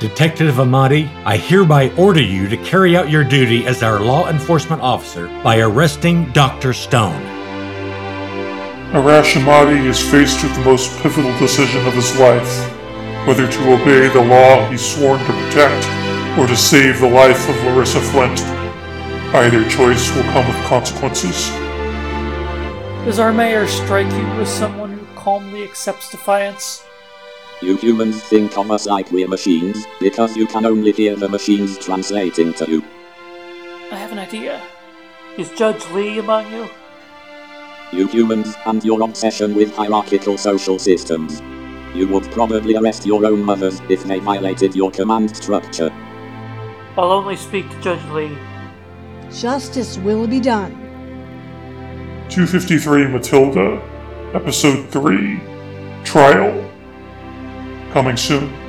Detective Amati, I hereby order you to carry out your duty as our law enforcement officer by arresting Dr. Stone. Arash Amati is faced with the most pivotal decision of his life whether to obey the law he's sworn to protect or to save the life of Larissa Flint. Either choice will come with consequences. Does our mayor strike you as someone who calmly accepts defiance? You humans think of us like we're machines, because you can only hear the machines translating to you. I have an idea. Is Judge Lee among you? You humans, and your obsession with hierarchical social systems. You would probably arrest your own mothers if they violated your command structure. I'll only speak to Judge Lee. Justice will be done. 253 Matilda, Episode 3 Trial. Coming soon.